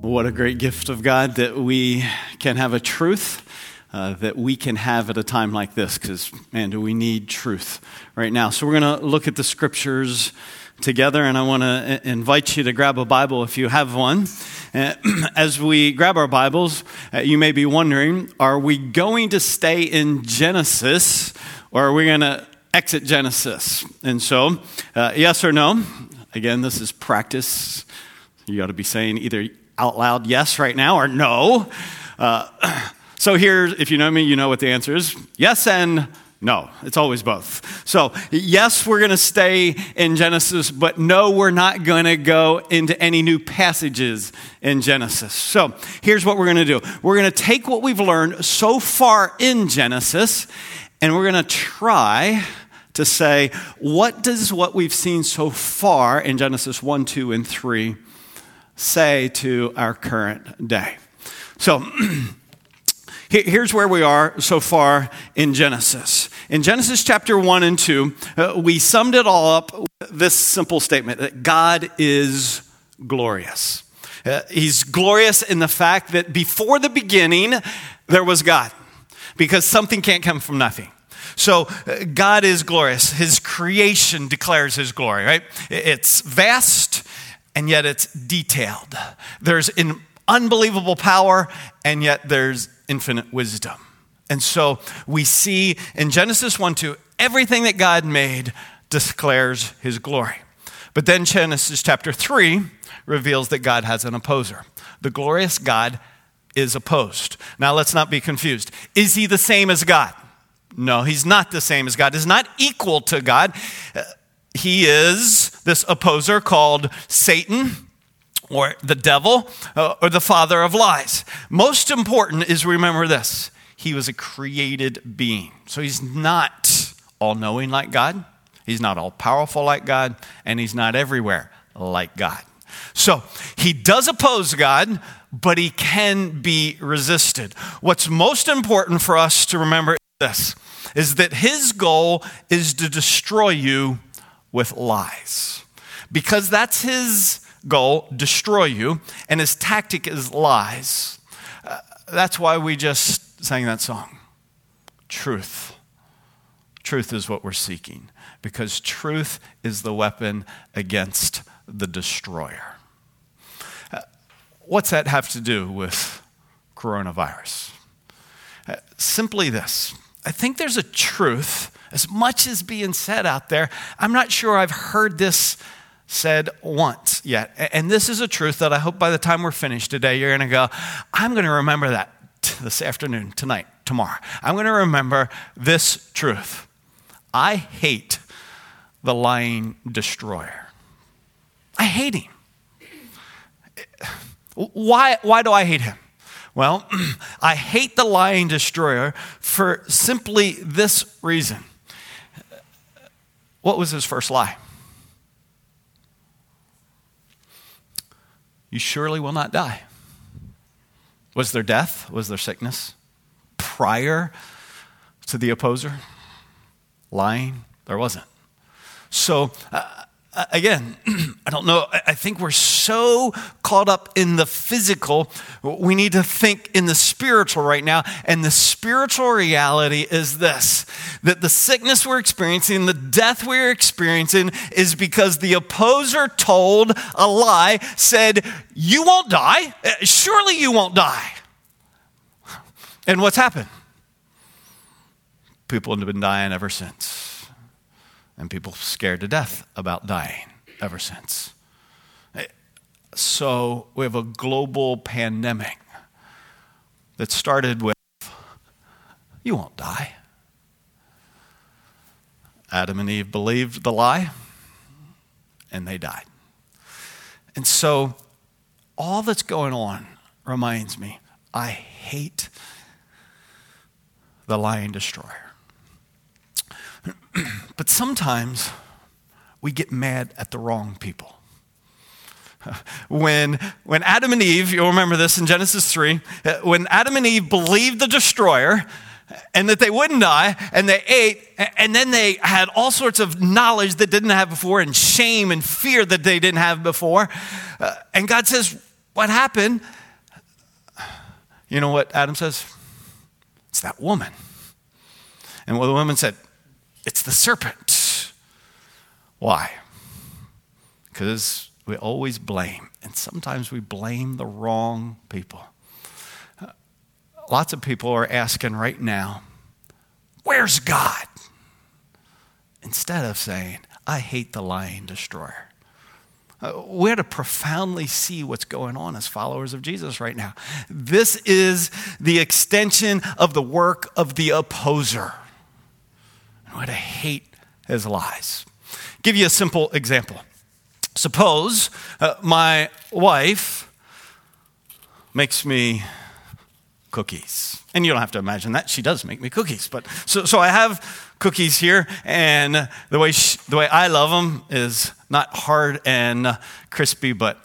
What a great gift of God that we can have a truth uh, that we can have at a time like this, because, man, do we need truth right now. So, we're going to look at the scriptures together, and I want to invite you to grab a Bible if you have one. Uh, as we grab our Bibles, uh, you may be wondering are we going to stay in Genesis or are we going to exit Genesis? And so, uh, yes or no? Again, this is practice. You ought to be saying either out loud yes right now or no. Uh, so here, if you know me, you know what the answer is yes and no, it's always both. So, yes, we're going to stay in Genesis, but no, we're not going to go into any new passages in Genesis. So, here's what we're going to do we're going to take what we've learned so far in Genesis, and we're going to try to say, what does what we've seen so far in Genesis 1, 2, and 3 say to our current day? So, Here's where we are so far in Genesis. In Genesis chapter 1 and 2, uh, we summed it all up with this simple statement that God is glorious. Uh, he's glorious in the fact that before the beginning, there was God, because something can't come from nothing. So, uh, God is glorious. His creation declares His glory, right? It's vast and yet it's detailed. There's an unbelievable power and yet there's infinite wisdom. And so we see in Genesis 1 2, everything that God made declares his glory. But then Genesis chapter 3 reveals that God has an opposer. The glorious God is opposed. Now let's not be confused. Is he the same as God? No, he's not the same as God. He's not equal to God. He is this opposer called Satan or the devil uh, or the father of lies. Most important is remember this he was a created being. So he's not all knowing like God, he's not all powerful like God, and he's not everywhere like God. So he does oppose God, but he can be resisted. What's most important for us to remember is this is that his goal is to destroy you with lies. Because that's his goal destroy you, and his tactic is lies. Uh, that's why we just sang that song. Truth. Truth is what we're seeking, because truth is the weapon against the destroyer. Uh, what's that have to do with coronavirus? Uh, simply this I think there's a truth, as much as being said out there. I'm not sure I've heard this said once yet. And this is a truth that I hope by the time we're finished today, you're going to go, I'm going to remember that this afternoon, tonight, tomorrow. I'm going to remember this truth. I hate the lying destroyer. I hate him. Why, why do I hate him? Well, I hate the lying destroyer for simply this reason. What was his first lie? You surely will not die. Was there death? Was there sickness? Prior to the opposer? Lying? There wasn't. So, uh, again, I don't know. I think we're so caught up in the physical, we need to think in the spiritual right now. And the spiritual reality is this that the sickness we're experiencing, the death we're experiencing, is because the opposer told a lie, said, You won't die. Uh, surely you won't die. And what's happened? People have been dying ever since and people scared to death about dying ever since. So we have a global pandemic that started with you won't die. Adam and Eve believed the lie and they died. And so all that's going on reminds me I hate the lying destroyer. but sometimes we get mad at the wrong people. When, when Adam and Eve, you'll remember this in Genesis 3, uh, when Adam and Eve believed the destroyer and that they wouldn't die, and they ate, and then they had all sorts of knowledge that didn't have before, and shame and fear that they didn't have before. Uh, and God says, what happened? You know what Adam says? It's that woman. And what the woman said, it's the serpent. Why? Because we always blame, and sometimes we blame the wrong people. Lots of people are asking right now, Where's God? Instead of saying, I hate the lying destroyer. Uh, we're to profoundly see what's going on as followers of Jesus right now. This is the extension of the work of the opposer. We're to hate his lies. Give you a simple example. Suppose uh, my wife makes me cookies. And you don't have to imagine that. She does make me cookies. But so, so I have cookies here, and the way, she, the way I love them is not hard and crispy, but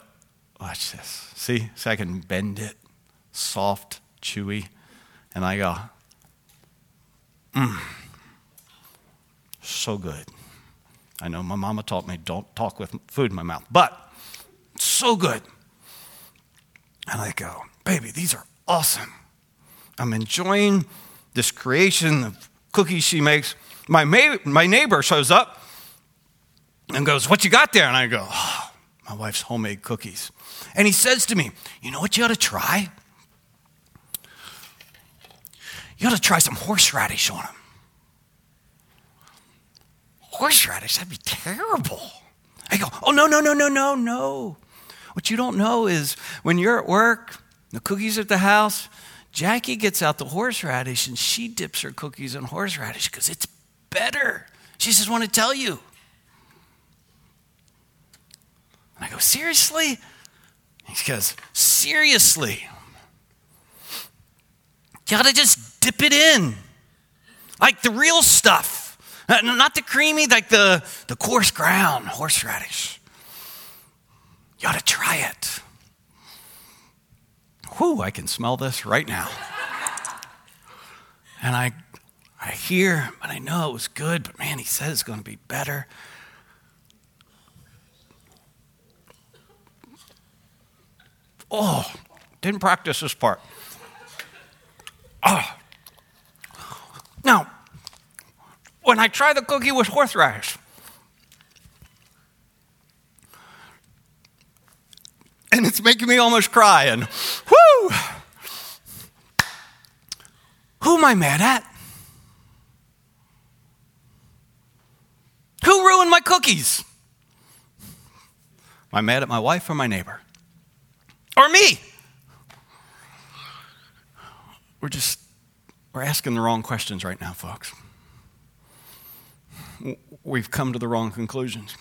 watch this. See? So I can bend it, soft, chewy, and I go, mmm, so good. I know my mama taught me don't talk with food in my mouth, but so good. And I go, baby, these are awesome. I'm enjoying this creation of cookies she makes. My, ma- my neighbor shows up and goes, What you got there? And I go, oh, My wife's homemade cookies. And he says to me, You know what you ought to try? You ought to try some horseradish on them. Horseradish? That'd be terrible. I go, Oh, no, no, no, no, no, no. What you don't know is when you're at work, the cookies at the house, Jackie gets out the horseradish and she dips her cookies in horseradish because it's better. She says, want to tell you. And I go, seriously? He goes, seriously. You gotta just dip it in. Like the real stuff. Uh, not the creamy, like the, the coarse ground horseradish. You ought to try it. Whew, I can smell this right now. And I, I hear, but I know it was good, but man, he said it's going to be better. Oh, didn't practice this part. Oh. Now, when I try the cookie with horseradish, and it's making me almost cry. And whoo! Who am I mad at? Who ruined my cookies? Am I mad at my wife or my neighbor? Or me? We're just, we're asking the wrong questions right now, folks. We've come to the wrong conclusions.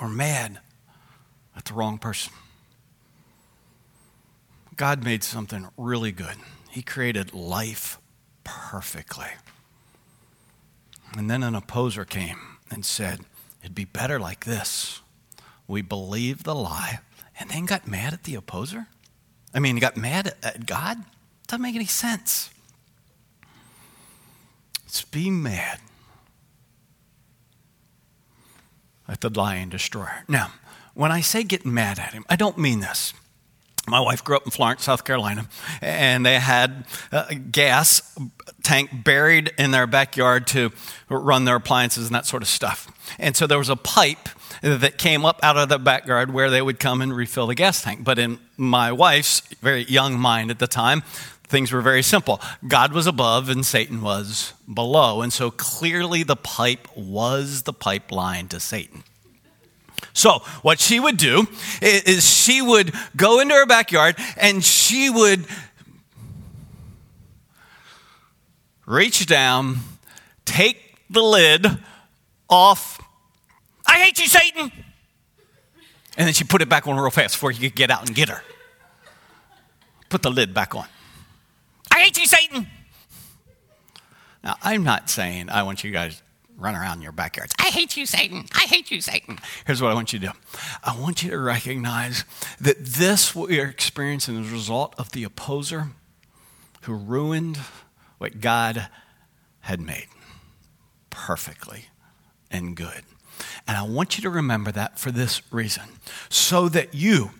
We're mad at the wrong person. God made something really good. He created life perfectly. And then an opposer came and said, It'd be better like this. We believed the lie and then got mad at the opposer? I mean, got mad at God? Doesn't make any sense. It's be mad at the lying destroyer. Now, when I say get mad at him, I don't mean this. My wife grew up in Florence, South Carolina, and they had a gas tank buried in their backyard to run their appliances and that sort of stuff. And so there was a pipe that came up out of the backyard where they would come and refill the gas tank. But in my wife's very young mind at the time, things were very simple. God was above and Satan was below. And so clearly the pipe was the pipeline to Satan. So, what she would do is she would go into her backyard and she would reach down, take the lid off. I hate you, Satan! And then she put it back on real fast before you could get out and get her. Put the lid back on. I hate you, Satan! Now, I'm not saying I want you guys run around in your backyards. I hate you, Satan. I hate you, Satan. Here's what I want you to do I want you to recognize that this, what are experiencing, is a result of the opposer who ruined what God had made perfectly and good. And I want you to remember that for this reason so that you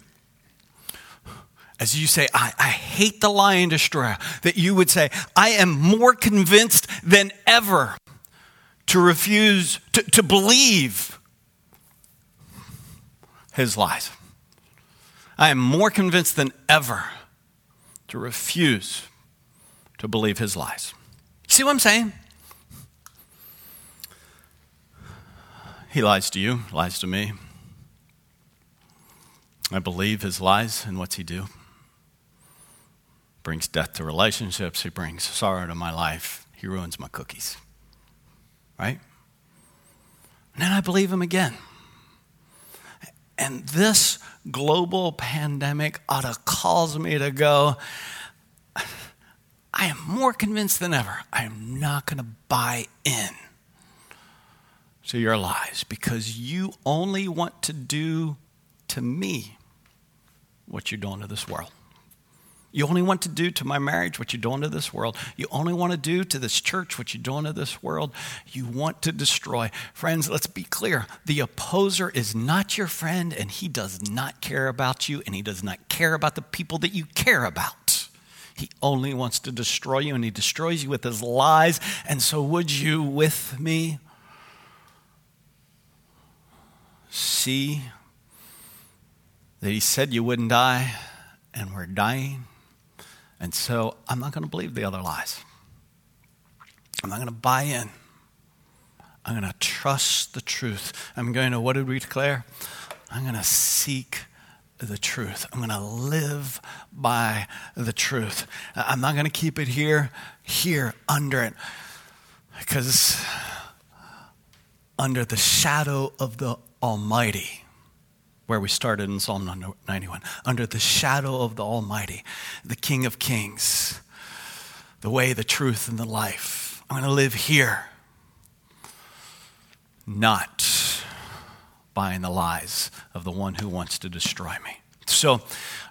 as you say, I, I hate the lie and destroyer, that you would say, I am more convinced than ever to refuse, to, to believe his lies. I am more convinced than ever to refuse to believe his lies. See what I'm saying? He lies to you, lies to me. I believe his lies, and what's he do? Brings death to relationships, he brings sorrow to my life, he ruins my cookies. Right? And then I believe him again. And this global pandemic ought to cause me to go, I am more convinced than ever. I am not going to buy in to your lies because you only want to do to me what you're doing to this world. You only want to do to my marriage what you're doing to this world. You only want to do to this church what you're doing to this world. You want to destroy. Friends, let's be clear. The opposer is not your friend, and he does not care about you, and he does not care about the people that you care about. He only wants to destroy you, and he destroys you with his lies. And so, would you with me see that he said you wouldn't die, and we're dying? And so I'm not going to believe the other lies. I'm not going to buy in. I'm going to trust the truth. I'm going to, what did we declare? I'm going to seek the truth. I'm going to live by the truth. I'm not going to keep it here, here, under it. Because under the shadow of the Almighty, where we started in Psalm 91. Under the shadow of the Almighty, the King of Kings, the way, the truth, and the life. I'm going to live here, not buying the lies of the one who wants to destroy me. So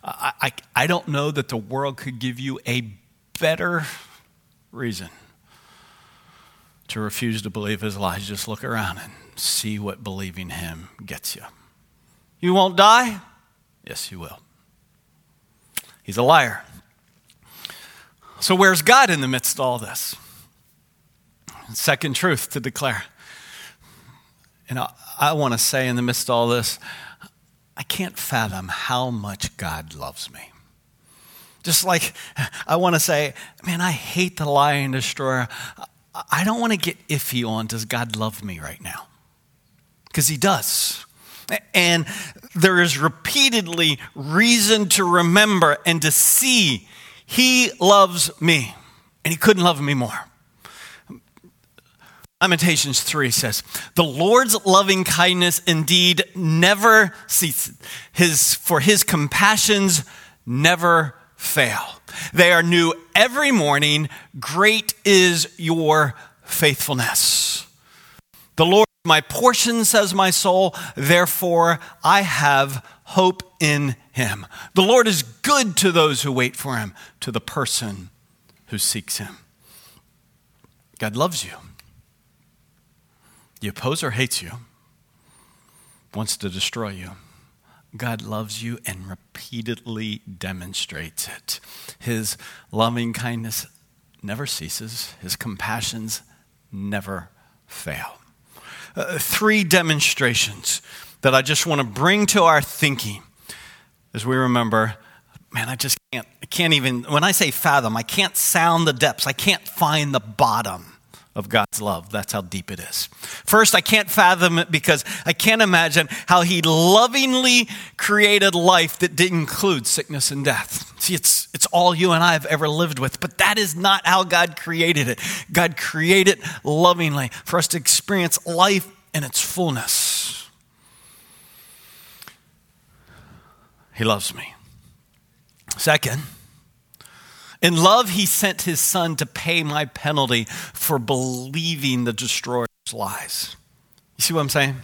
I, I, I don't know that the world could give you a better reason to refuse to believe his lies. Just look around and see what believing him gets you. You won't die? Yes, you will. He's a liar. So, where's God in the midst of all this? Second truth to declare. You know, I want to say in the midst of all this, I can't fathom how much God loves me. Just like I want to say, man, I hate the lying destroyer. I don't want to get iffy on does God love me right now? Because He does. And there is repeatedly reason to remember and to see He loves me. And He couldn't love me more. Lamentations 3 says, The Lord's loving kindness indeed never ceases, his, for his compassions never fail. They are new every morning. Great is your faithfulness. The Lord my portion, says my soul, therefore I have hope in him. The Lord is good to those who wait for him, to the person who seeks him. God loves you. The opposer hates you, wants to destroy you. God loves you and repeatedly demonstrates it. His loving kindness never ceases, His compassions never fail uh, three demonstrations that I just want to bring to our thinking as we remember man, I just can't, I can't even, when I say fathom, I can't sound the depths. I can't find the bottom of God's love. That's how deep it is. First, I can't fathom it because I can't imagine how He lovingly created life that didn't include sickness and death. See, it's, it's all you and I have ever lived with, but that is not how God created it. God created lovingly for us to experience life in its fullness. He loves me. Second, in love, he sent his son to pay my penalty for believing the destroyer's lies. You see what I'm saying?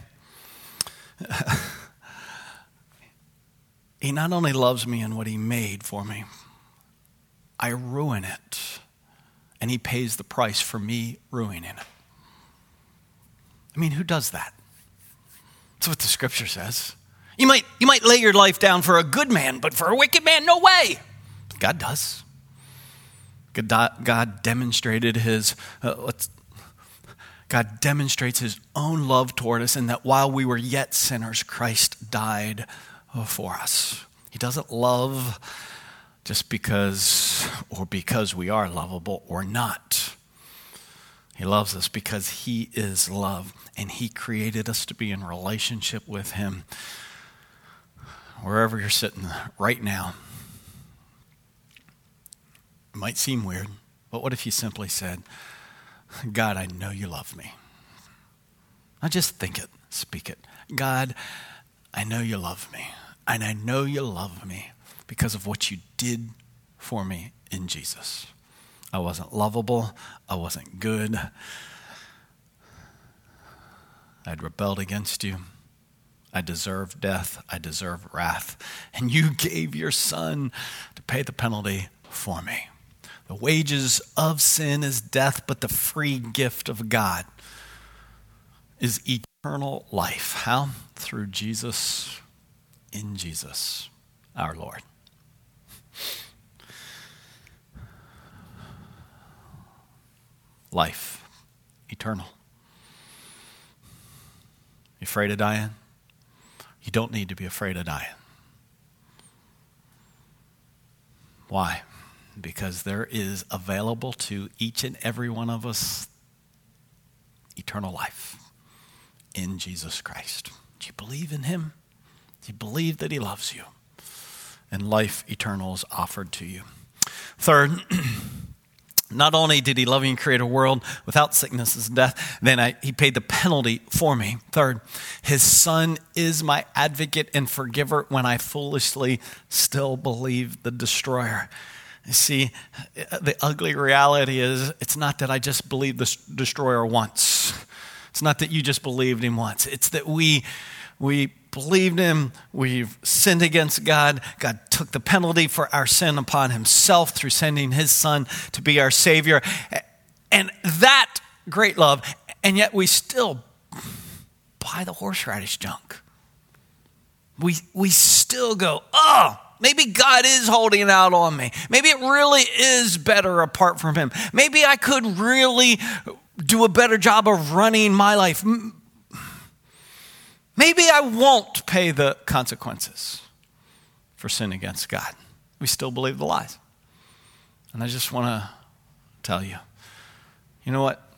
he not only loves me and what he made for me, I ruin it. And he pays the price for me ruining it. I mean, who does that? That's what the scripture says. You might, you might lay your life down for a good man, but for a wicked man, no way. God does. God, demonstrated his, uh, God demonstrates his own love toward us in that while we were yet sinners, Christ died for us. He doesn't love just because or because we are lovable or not. He loves us because he is love and he created us to be in relationship with him. Wherever you're sitting right now, it might seem weird, but what if you simply said, God, I know you love me? Not just think it, speak it. God, I know you love me. And I know you love me because of what you did for me in Jesus. I wasn't lovable. I wasn't good. I'd rebelled against you. I deserved death. I deserved wrath. And you gave your son to pay the penalty for me. The wages of sin is death, but the free gift of God is eternal life. How? Through Jesus, in Jesus, our Lord. Life, eternal. You afraid of dying? You don't need to be afraid of dying. Why? Because there is available to each and every one of us eternal life in Jesus Christ. Do you believe in Him? Do you believe that He loves you? And life eternal is offered to you. Third, not only did He love me and create a world without sickness and death, then I, He paid the penalty for me. Third, His Son is my advocate and forgiver when I foolishly still believe the destroyer. See, the ugly reality is it's not that I just believed the destroyer once. It's not that you just believed him once. It's that we, we believed him, we've sinned against God. God took the penalty for our sin upon himself through sending his son to be our Savior. And that great love, and yet we still buy the horseradish junk. We, we still go, oh, Maybe God is holding out on me. Maybe it really is better apart from Him. Maybe I could really do a better job of running my life. Maybe I won't pay the consequences for sin against God. We still believe the lies. And I just want to tell you you know what?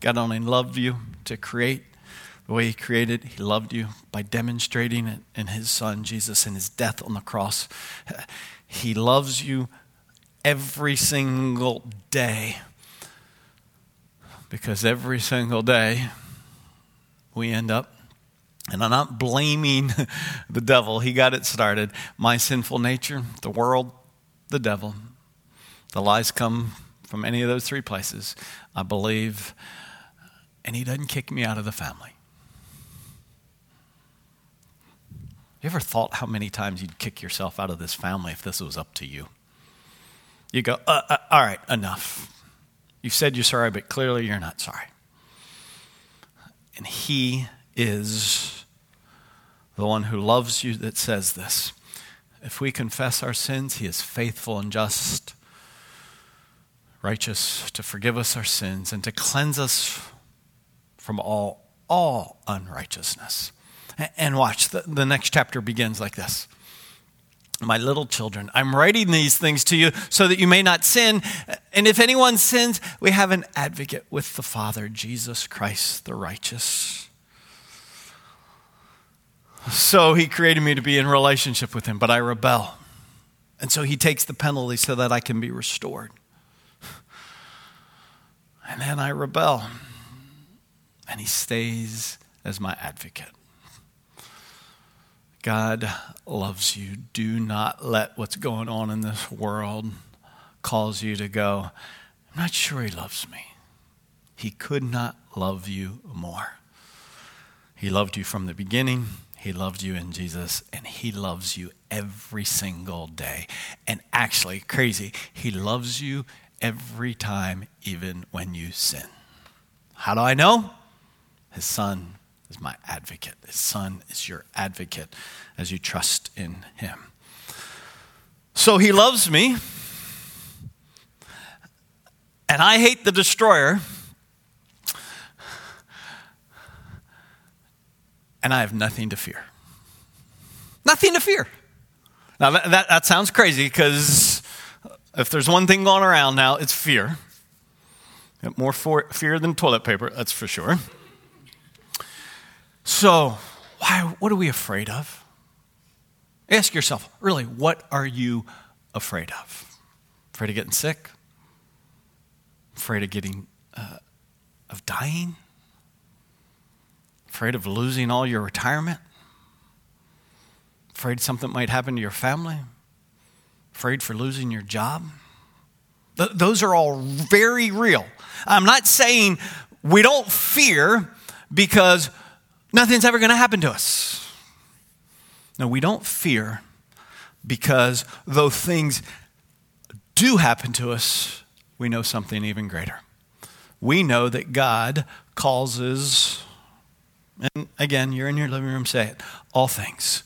God only loved you to create the way He created, He loved you by demonstrating it in His Son, Jesus, in His death on the cross. He loves you every single day. Because every single day we end up, and I'm not blaming the devil, he got it started. My sinful nature, the world, the devil. The lies come from any of those three places. I believe, and he doesn't kick me out of the family. You ever thought how many times you'd kick yourself out of this family if this was up to you? You go, uh, uh, all right, enough. You said you're sorry, but clearly you're not sorry. And He is the one who loves you that says this. If we confess our sins, He is faithful and just, righteous to forgive us our sins and to cleanse us from all, all unrighteousness. And watch, the, the next chapter begins like this. My little children, I'm writing these things to you so that you may not sin. And if anyone sins, we have an advocate with the Father, Jesus Christ the righteous. So he created me to be in relationship with him, but I rebel. And so he takes the penalty so that I can be restored. And then I rebel. And he stays as my advocate. God loves you. Do not let what's going on in this world cause you to go, I'm not sure he loves me. He could not love you more. He loved you from the beginning. He loved you in Jesus, and He loves you every single day. And actually, crazy, He loves you every time, even when you sin. How do I know? His Son is my advocate. His son is your advocate as you trust in him. So he loves me, and I hate the destroyer, and I have nothing to fear. Nothing to fear. Now, that, that, that sounds crazy because if there's one thing going around now, it's fear. More for, fear than toilet paper, that's for sure. So, why, what are we afraid of? Ask yourself, really, what are you afraid of? Afraid of getting sick? Afraid of getting, uh, of dying? Afraid of losing all your retirement? Afraid something might happen to your family? Afraid for losing your job? Th- those are all very real. I'm not saying we don't fear because nothing's ever going to happen to us. No, we don't fear because though things do happen to us, we know something even greater. We know that God causes, and again, you're in your living room, say it, all things.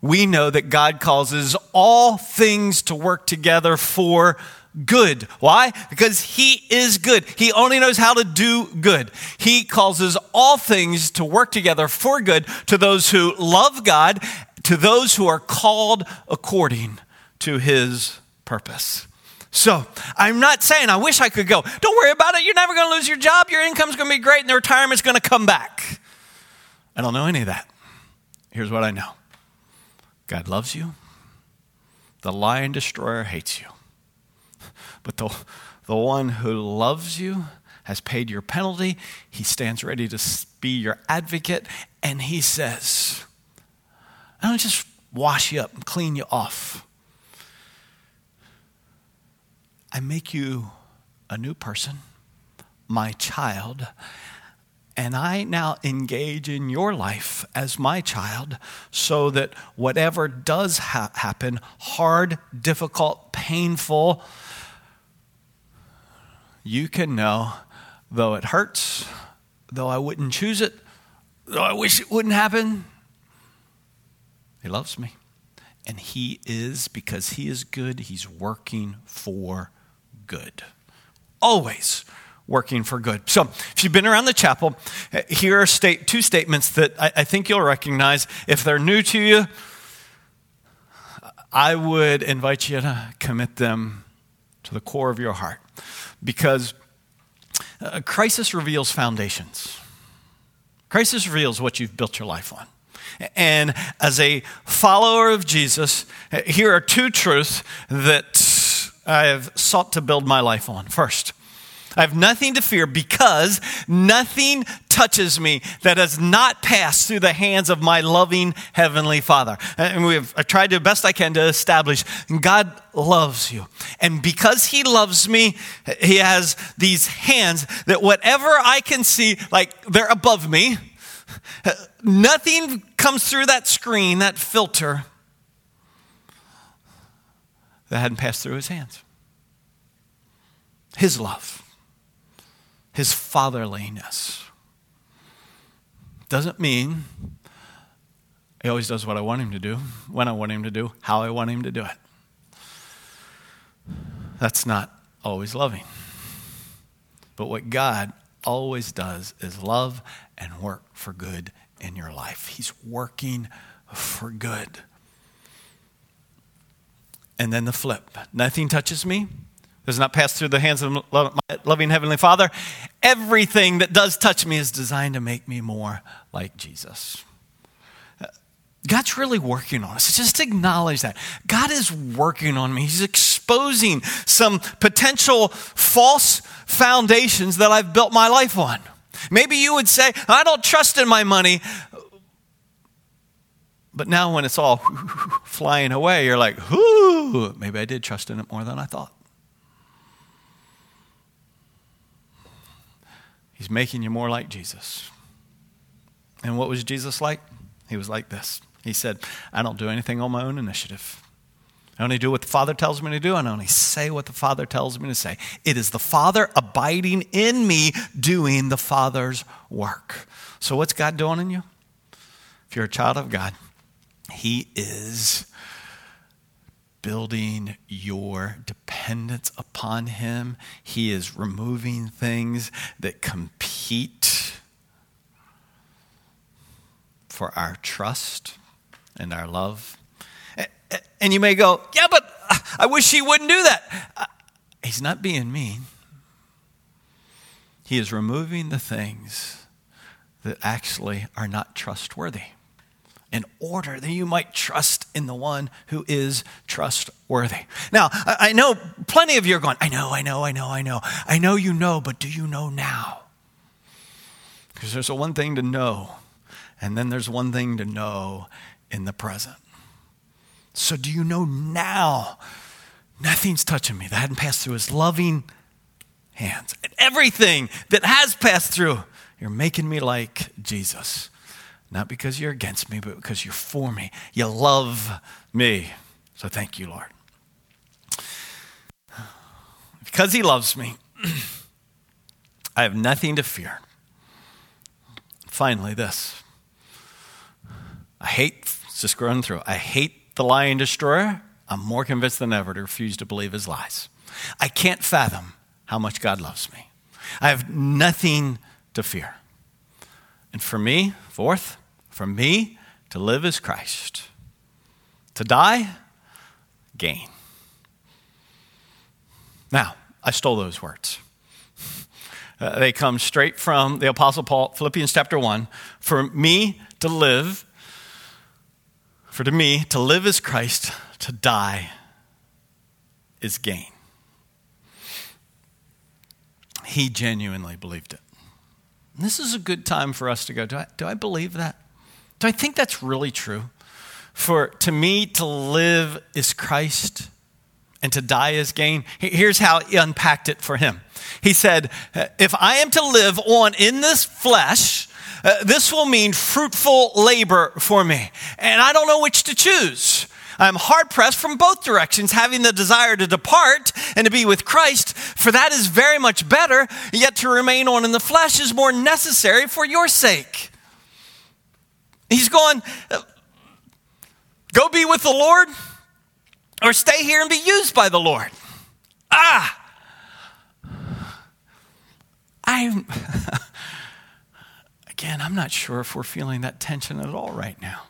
We know that God causes all things to work together for good. Why? Because he is good. He only knows how to do good. He causes all things to work together for good to those who love God, to those who are called according to his purpose. So, I'm not saying I wish I could go. Don't worry about it. You're never going to lose your job. Your income's going to be great and the retirement's going to come back. I don't know any of that. Here's what I know God loves you. The lion destroyer hates you. But the, the one who loves you has paid your penalty. He stands ready to be your advocate. And he says, I don't just wash you up and clean you off. I make you a new person, my child, and I now engage in your life as my child so that whatever does ha- happen, hard, difficult, painful, you can know, though it hurts, though I wouldn't choose it, though I wish it wouldn't happen, He loves me. And He is, because He is good, He's working for good. Always working for good. So, if you've been around the chapel, eh, here are state, two statements that I, I think you'll recognize. If they're new to you, I would invite you to commit them to the core of your heart because a crisis reveals foundations. Crisis reveals what you've built your life on. And as a follower of Jesus, eh, here are two truths that I have sought to build my life on. First, I have nothing to fear because nothing touches me that has not passed through the hands of my loving Heavenly Father. And we've I tried the best I can to establish God loves you. And because He loves me, He has these hands that whatever I can see, like they're above me, nothing comes through that screen, that filter, that hadn't passed through His hands. His love his fatherliness. Doesn't mean he always does what I want him to do, when I want him to do, how I want him to do it. That's not always loving. But what God always does is love and work for good in your life. He's working for good. And then the flip nothing touches me, does not pass through the hands of my loving Heavenly Father. Everything that does touch me is designed to make me more like Jesus. Uh, God's really working on us. Just acknowledge that. God is working on me. He's exposing some potential false foundations that I've built my life on. Maybe you would say, I don't trust in my money. But now, when it's all flying away, you're like, whoo, maybe I did trust in it more than I thought. He's making you more like Jesus. And what was Jesus like? He was like this. He said, I don't do anything on my own initiative. I only do what the Father tells me to do, and I only say what the Father tells me to say. It is the Father abiding in me, doing the Father's work. So, what's God doing in you? If you're a child of God, He is building your dependence upon Him. He is removing things that compete for our trust and our love. And you may go, Yeah, but I wish He wouldn't do that. He's not being mean, He is removing the things that actually are not trustworthy in order that you might trust in the one who is trustworthy. Now, I know plenty of you are going, I know, I know, I know, I know. I know you know, but do you know now? Because there's a one thing to know, and then there's one thing to know in the present. So, do you know now? Nothing's touching me that hadn't passed through his loving hands. And everything that has passed through, you're making me like Jesus. Not because you're against me, but because you're for me. You love me. So thank you, Lord. Because He loves me, I have nothing to fear. Finally, this. I hate, just going through, I hate the lying destroyer. I'm more convinced than ever to refuse to believe his lies. I can't fathom how much God loves me. I have nothing to fear. And for me, fourth, for me, to live is Christ. To die, gain. Now, I stole those words. Uh, they come straight from the Apostle Paul, Philippians chapter 1. For me to live, for to me, to live is Christ, to die is gain. He genuinely believed it. This is a good time for us to go, do I, do I believe that? Do I think that's really true? For to me, to live is Christ and to die is gain. Here's how he unpacked it for him. He said, If I am to live on in this flesh, uh, this will mean fruitful labor for me. And I don't know which to choose. I'm hard pressed from both directions, having the desire to depart and to be with Christ, for that is very much better, yet to remain on in the flesh is more necessary for your sake. He's going, go be with the Lord or stay here and be used by the Lord. Ah! I'm, again, I'm not sure if we're feeling that tension at all right now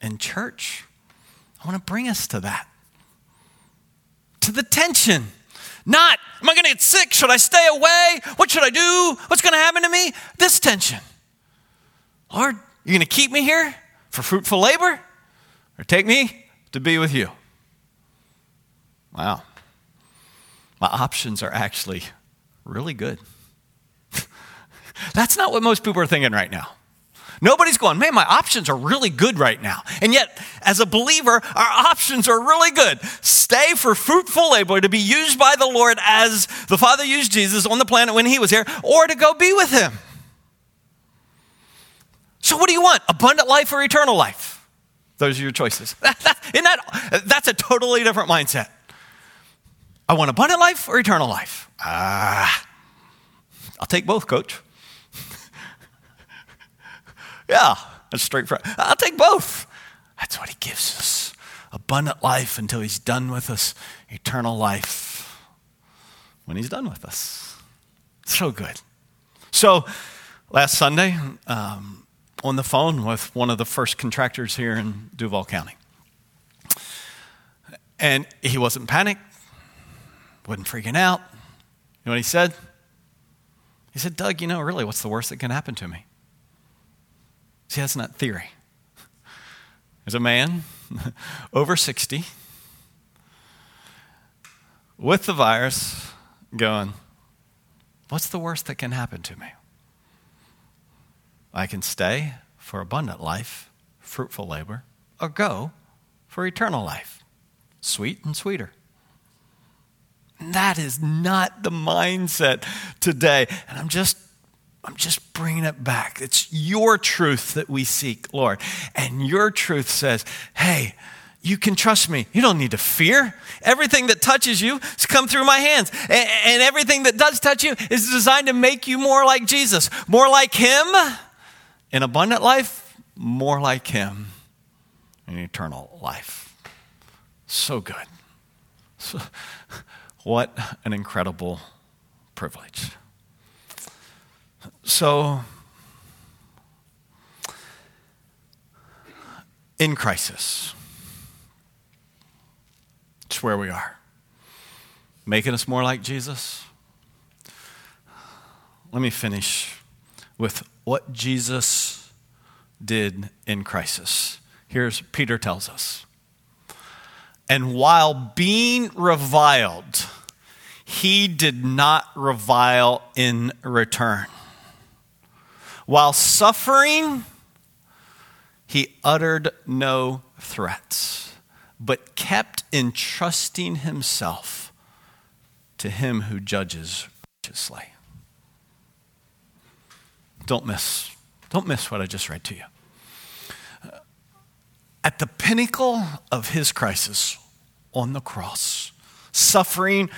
in church. I want to bring us to that. To the tension. Not, am I going to get sick? Should I stay away? What should I do? What's going to happen to me? This tension. Lord, you're going to keep me here for fruitful labor or take me to be with you? Wow. My options are actually really good. That's not what most people are thinking right now. Nobody's going, man, my options are really good right now. And yet, as a believer, our options are really good. Stay for fruitful labor to be used by the Lord as the Father used Jesus on the planet when he was here, or to go be with him. So, what do you want? Abundant life or eternal life? Those are your choices. That, that, that's a totally different mindset. I want abundant life or eternal life? Ah, I'll take both, coach. yeah, that's straight front. I'll take both. That's what he gives us abundant life until he's done with us, eternal life when he's done with us. So good. So, last Sunday, um, on the phone with one of the first contractors here in Duval County. And he wasn't panicked, wasn't freaking out. You know what he said? He said, Doug, you know, really, what's the worst that can happen to me? See, that's not theory. There's a man over 60 with the virus going, What's the worst that can happen to me? I can stay for abundant life, fruitful labor, or go for eternal life, sweet and sweeter. That is not the mindset today. And I'm just I'm just bringing it back. It's your truth that we seek, Lord. And your truth says, hey, you can trust me. You don't need to fear. Everything that touches you has come through my hands. And, everything that does touch you is designed to make you more like Jesus, more like Him in abundant life, more like Him in eternal life. So good. So, what an incredible privilege. So, in crisis, it's where we are. Making us more like Jesus. Let me finish with what Jesus did in crisis. Here's Peter tells us. And while being reviled, he did not revile in return. While suffering, he uttered no threats, but kept entrusting himself to him who judges righteously. Don't miss, don't miss what I just read to you. Uh, at the pinnacle of his crisis on the cross, suffering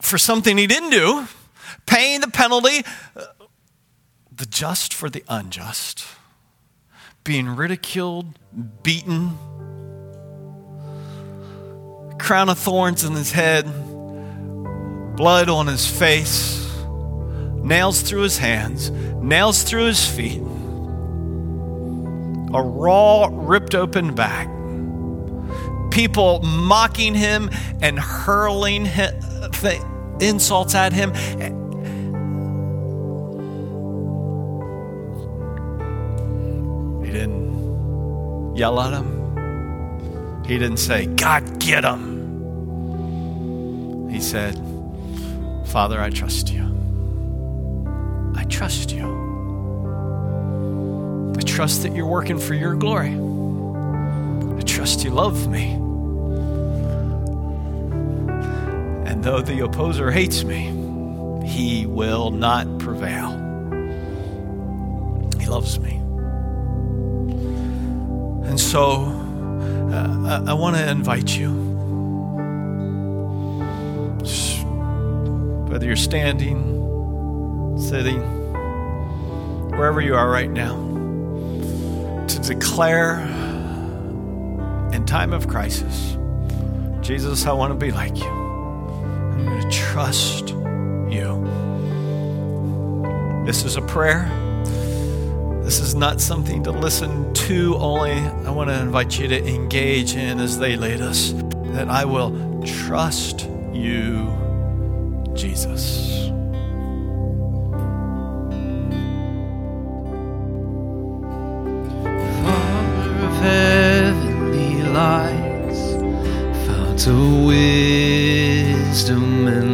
for something he didn't do, paying the penalty, uh, the just for the unjust, being ridiculed, beaten, crown of thorns in his head, blood on his face, nails through his hands, nails through his feet, a raw, ripped open back, people mocking him and hurling insults at him yell at him. He didn't say, God, get him. He said, Father, I trust you. I trust you. I trust that you're working for your glory. I trust you love me. And though the opposer hates me, he will not prevail. He loves me. So uh, I, I want to invite you, whether you're standing, sitting, wherever you are right now, to declare in time of crisis, Jesus, I want to be like you. I'm going to trust you. This is a prayer. This is not something to listen to only. I want to invite you to engage in as they lead us. That I will trust you, Jesus. Father of heavenly lights, fount of wisdom and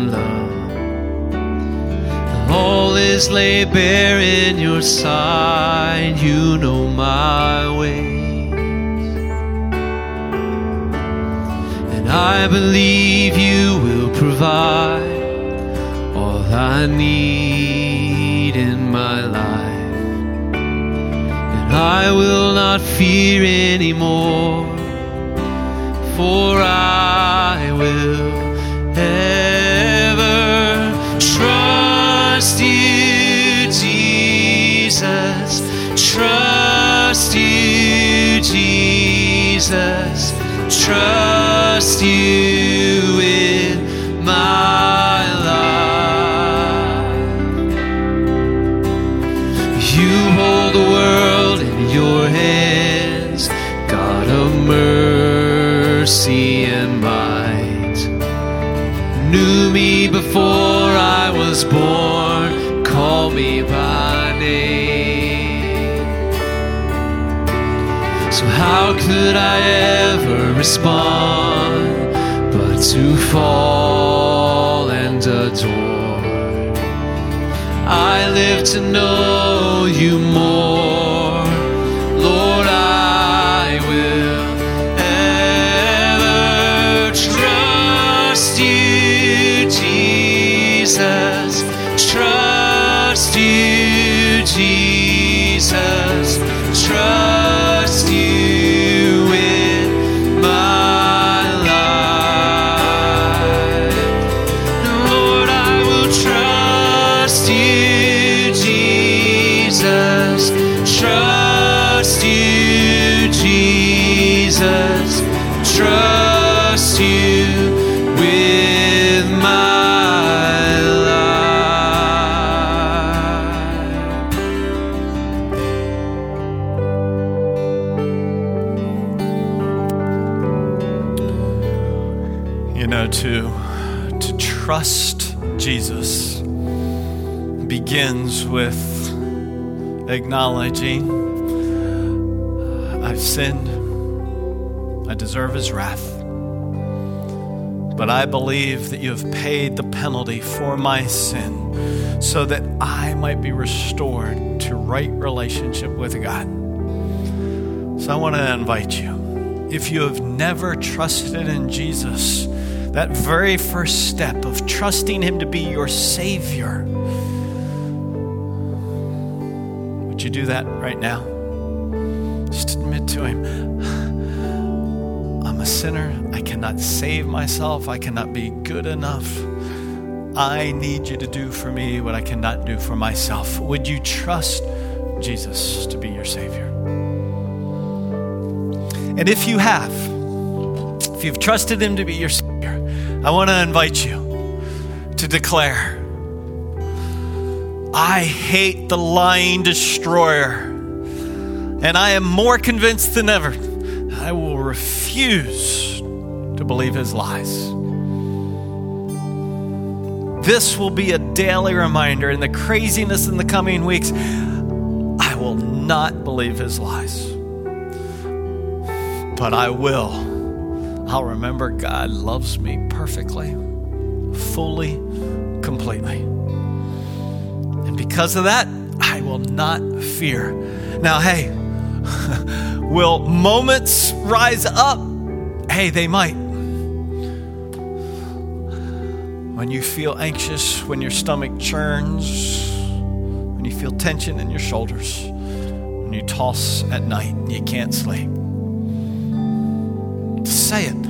laid bare in your sight. You know my ways. And I believe you will provide all I need in my life. And I will not fear anymore, for I will Trust you, Jesus. Trust you with my life. You hold the world in your hands, God of mercy and might. Knew me before I was born could I ever respond but to fall and adore? I live to know you more, Lord. I will ever trust you, Jesus. Trust you, Jesus. Acknowledging I've sinned, I deserve his wrath. But I believe that you have paid the penalty for my sin so that I might be restored to right relationship with God. So I want to invite you. If you have never trusted in Jesus, that very first step of trusting Him to be your Savior, would you do that right now? Just admit to Him, I'm a sinner. I cannot save myself. I cannot be good enough. I need you to do for me what I cannot do for myself. Would you trust Jesus to be your Savior? And if you have, if you've trusted Him to be your Savior, I want to invite you to declare I hate the lying destroyer, and I am more convinced than ever I will refuse to believe his lies. This will be a daily reminder in the craziness in the coming weeks. I will not believe his lies, but I will. I'll remember God loves me perfectly, fully, completely. And because of that, I will not fear. Now, hey, will moments rise up? Hey, they might. When you feel anxious, when your stomach churns, when you feel tension in your shoulders, when you toss at night and you can't sleep. Say it.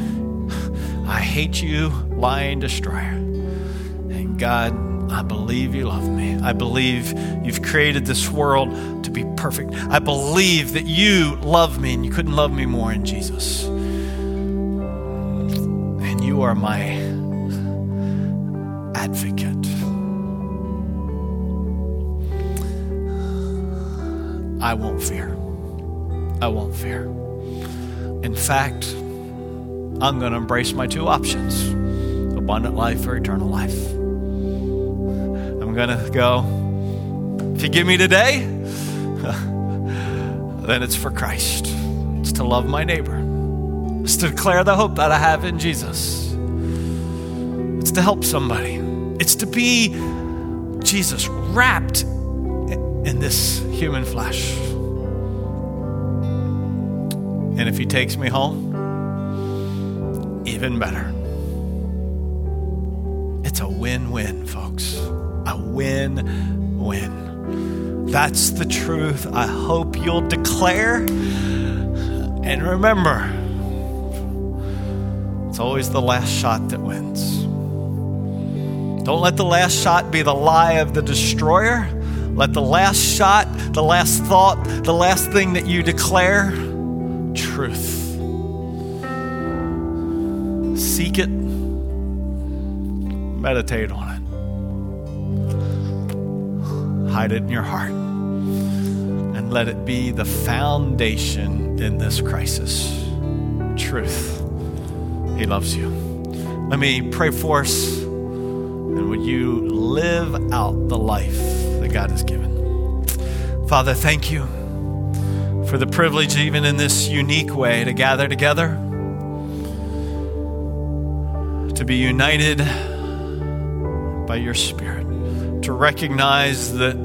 I hate you, lying destroyer. And God, I believe you love me. I believe you've created this world to be perfect. I believe that you love me and you couldn't love me more in Jesus. And you are my advocate. I won't fear. I won't fear. In fact, I'm going to embrace my two options abundant life or eternal life. Going to go, if you give me today, then it's for Christ. It's to love my neighbor, it's to declare the hope that I have in Jesus, it's to help somebody, it's to be Jesus wrapped in this human flesh. And if he takes me home, even better. It's a win win, folks. Win win. That's the truth I hope you'll declare. And remember, it's always the last shot that wins. Don't let the last shot be the lie of the destroyer. Let the last shot, the last thought, the last thing that you declare, truth. Seek it, meditate on it, hide it in your heart, and let it be the foundation in this crisis. Truth. He loves you. Let me pray for us, and would you live out the life that God has given? Father, thank you for the privilege, even in this unique way, to gather together to be united by your Spirit, to recognize that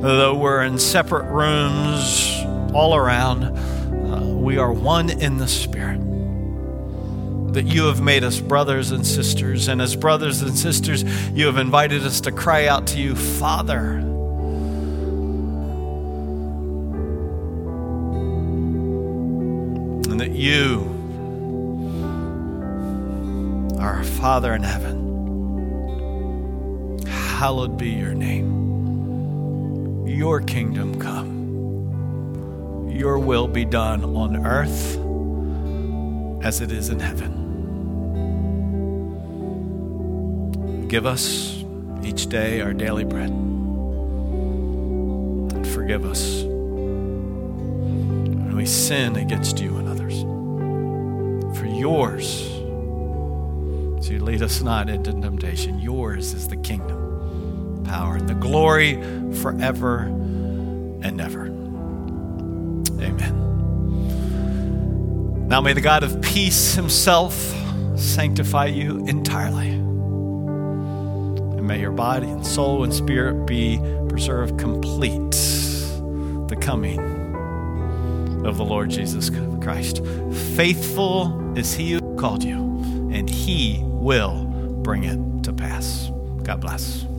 though we're in separate rooms all around, uh, we are one in the Spirit. That you have made us brothers and sisters, and as brothers and sisters, you have invited us to cry out to you, Father. And that you are our Father in heaven. Hallowed be your name. Your kingdom come. Your will be done on earth as it is in heaven. Give us each day our daily bread. And forgive us when we sin against you and others. For yours So you. Lead us not into temptation. Yours is the kingdom, power, and the glory forever and ever. Amen. Now may the God of peace himself sanctify you entirely. And may your body and soul and spirit be preserved complete. The coming of the Lord Jesus Christ. Faithful is he who called you, and he will bring it to pass. God bless.